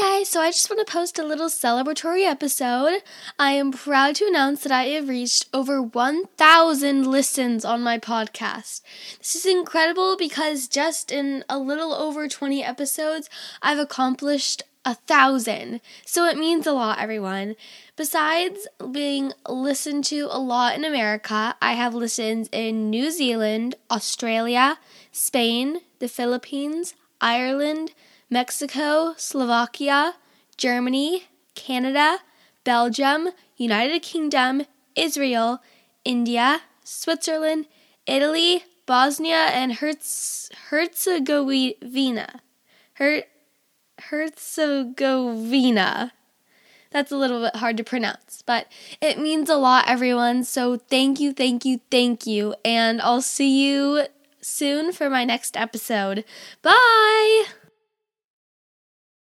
guys, so I just want to post a little celebratory episode. I am proud to announce that I have reached over 1,000 listens on my podcast. This is incredible because just in a little over 20 episodes, I've accomplished a thousand. So it means a lot, everyone. Besides being listened to a lot in America, I have listens in New Zealand, Australia, Spain, the Philippines, Ireland, Mexico, Slovakia, Germany, Canada, Belgium, United Kingdom, Israel, India, Switzerland, Italy, Bosnia, and Herz- Herzegovina. Her- Herzegovina. That's a little bit hard to pronounce, but it means a lot, everyone. So thank you, thank you, thank you. And I'll see you soon for my next episode. Bye!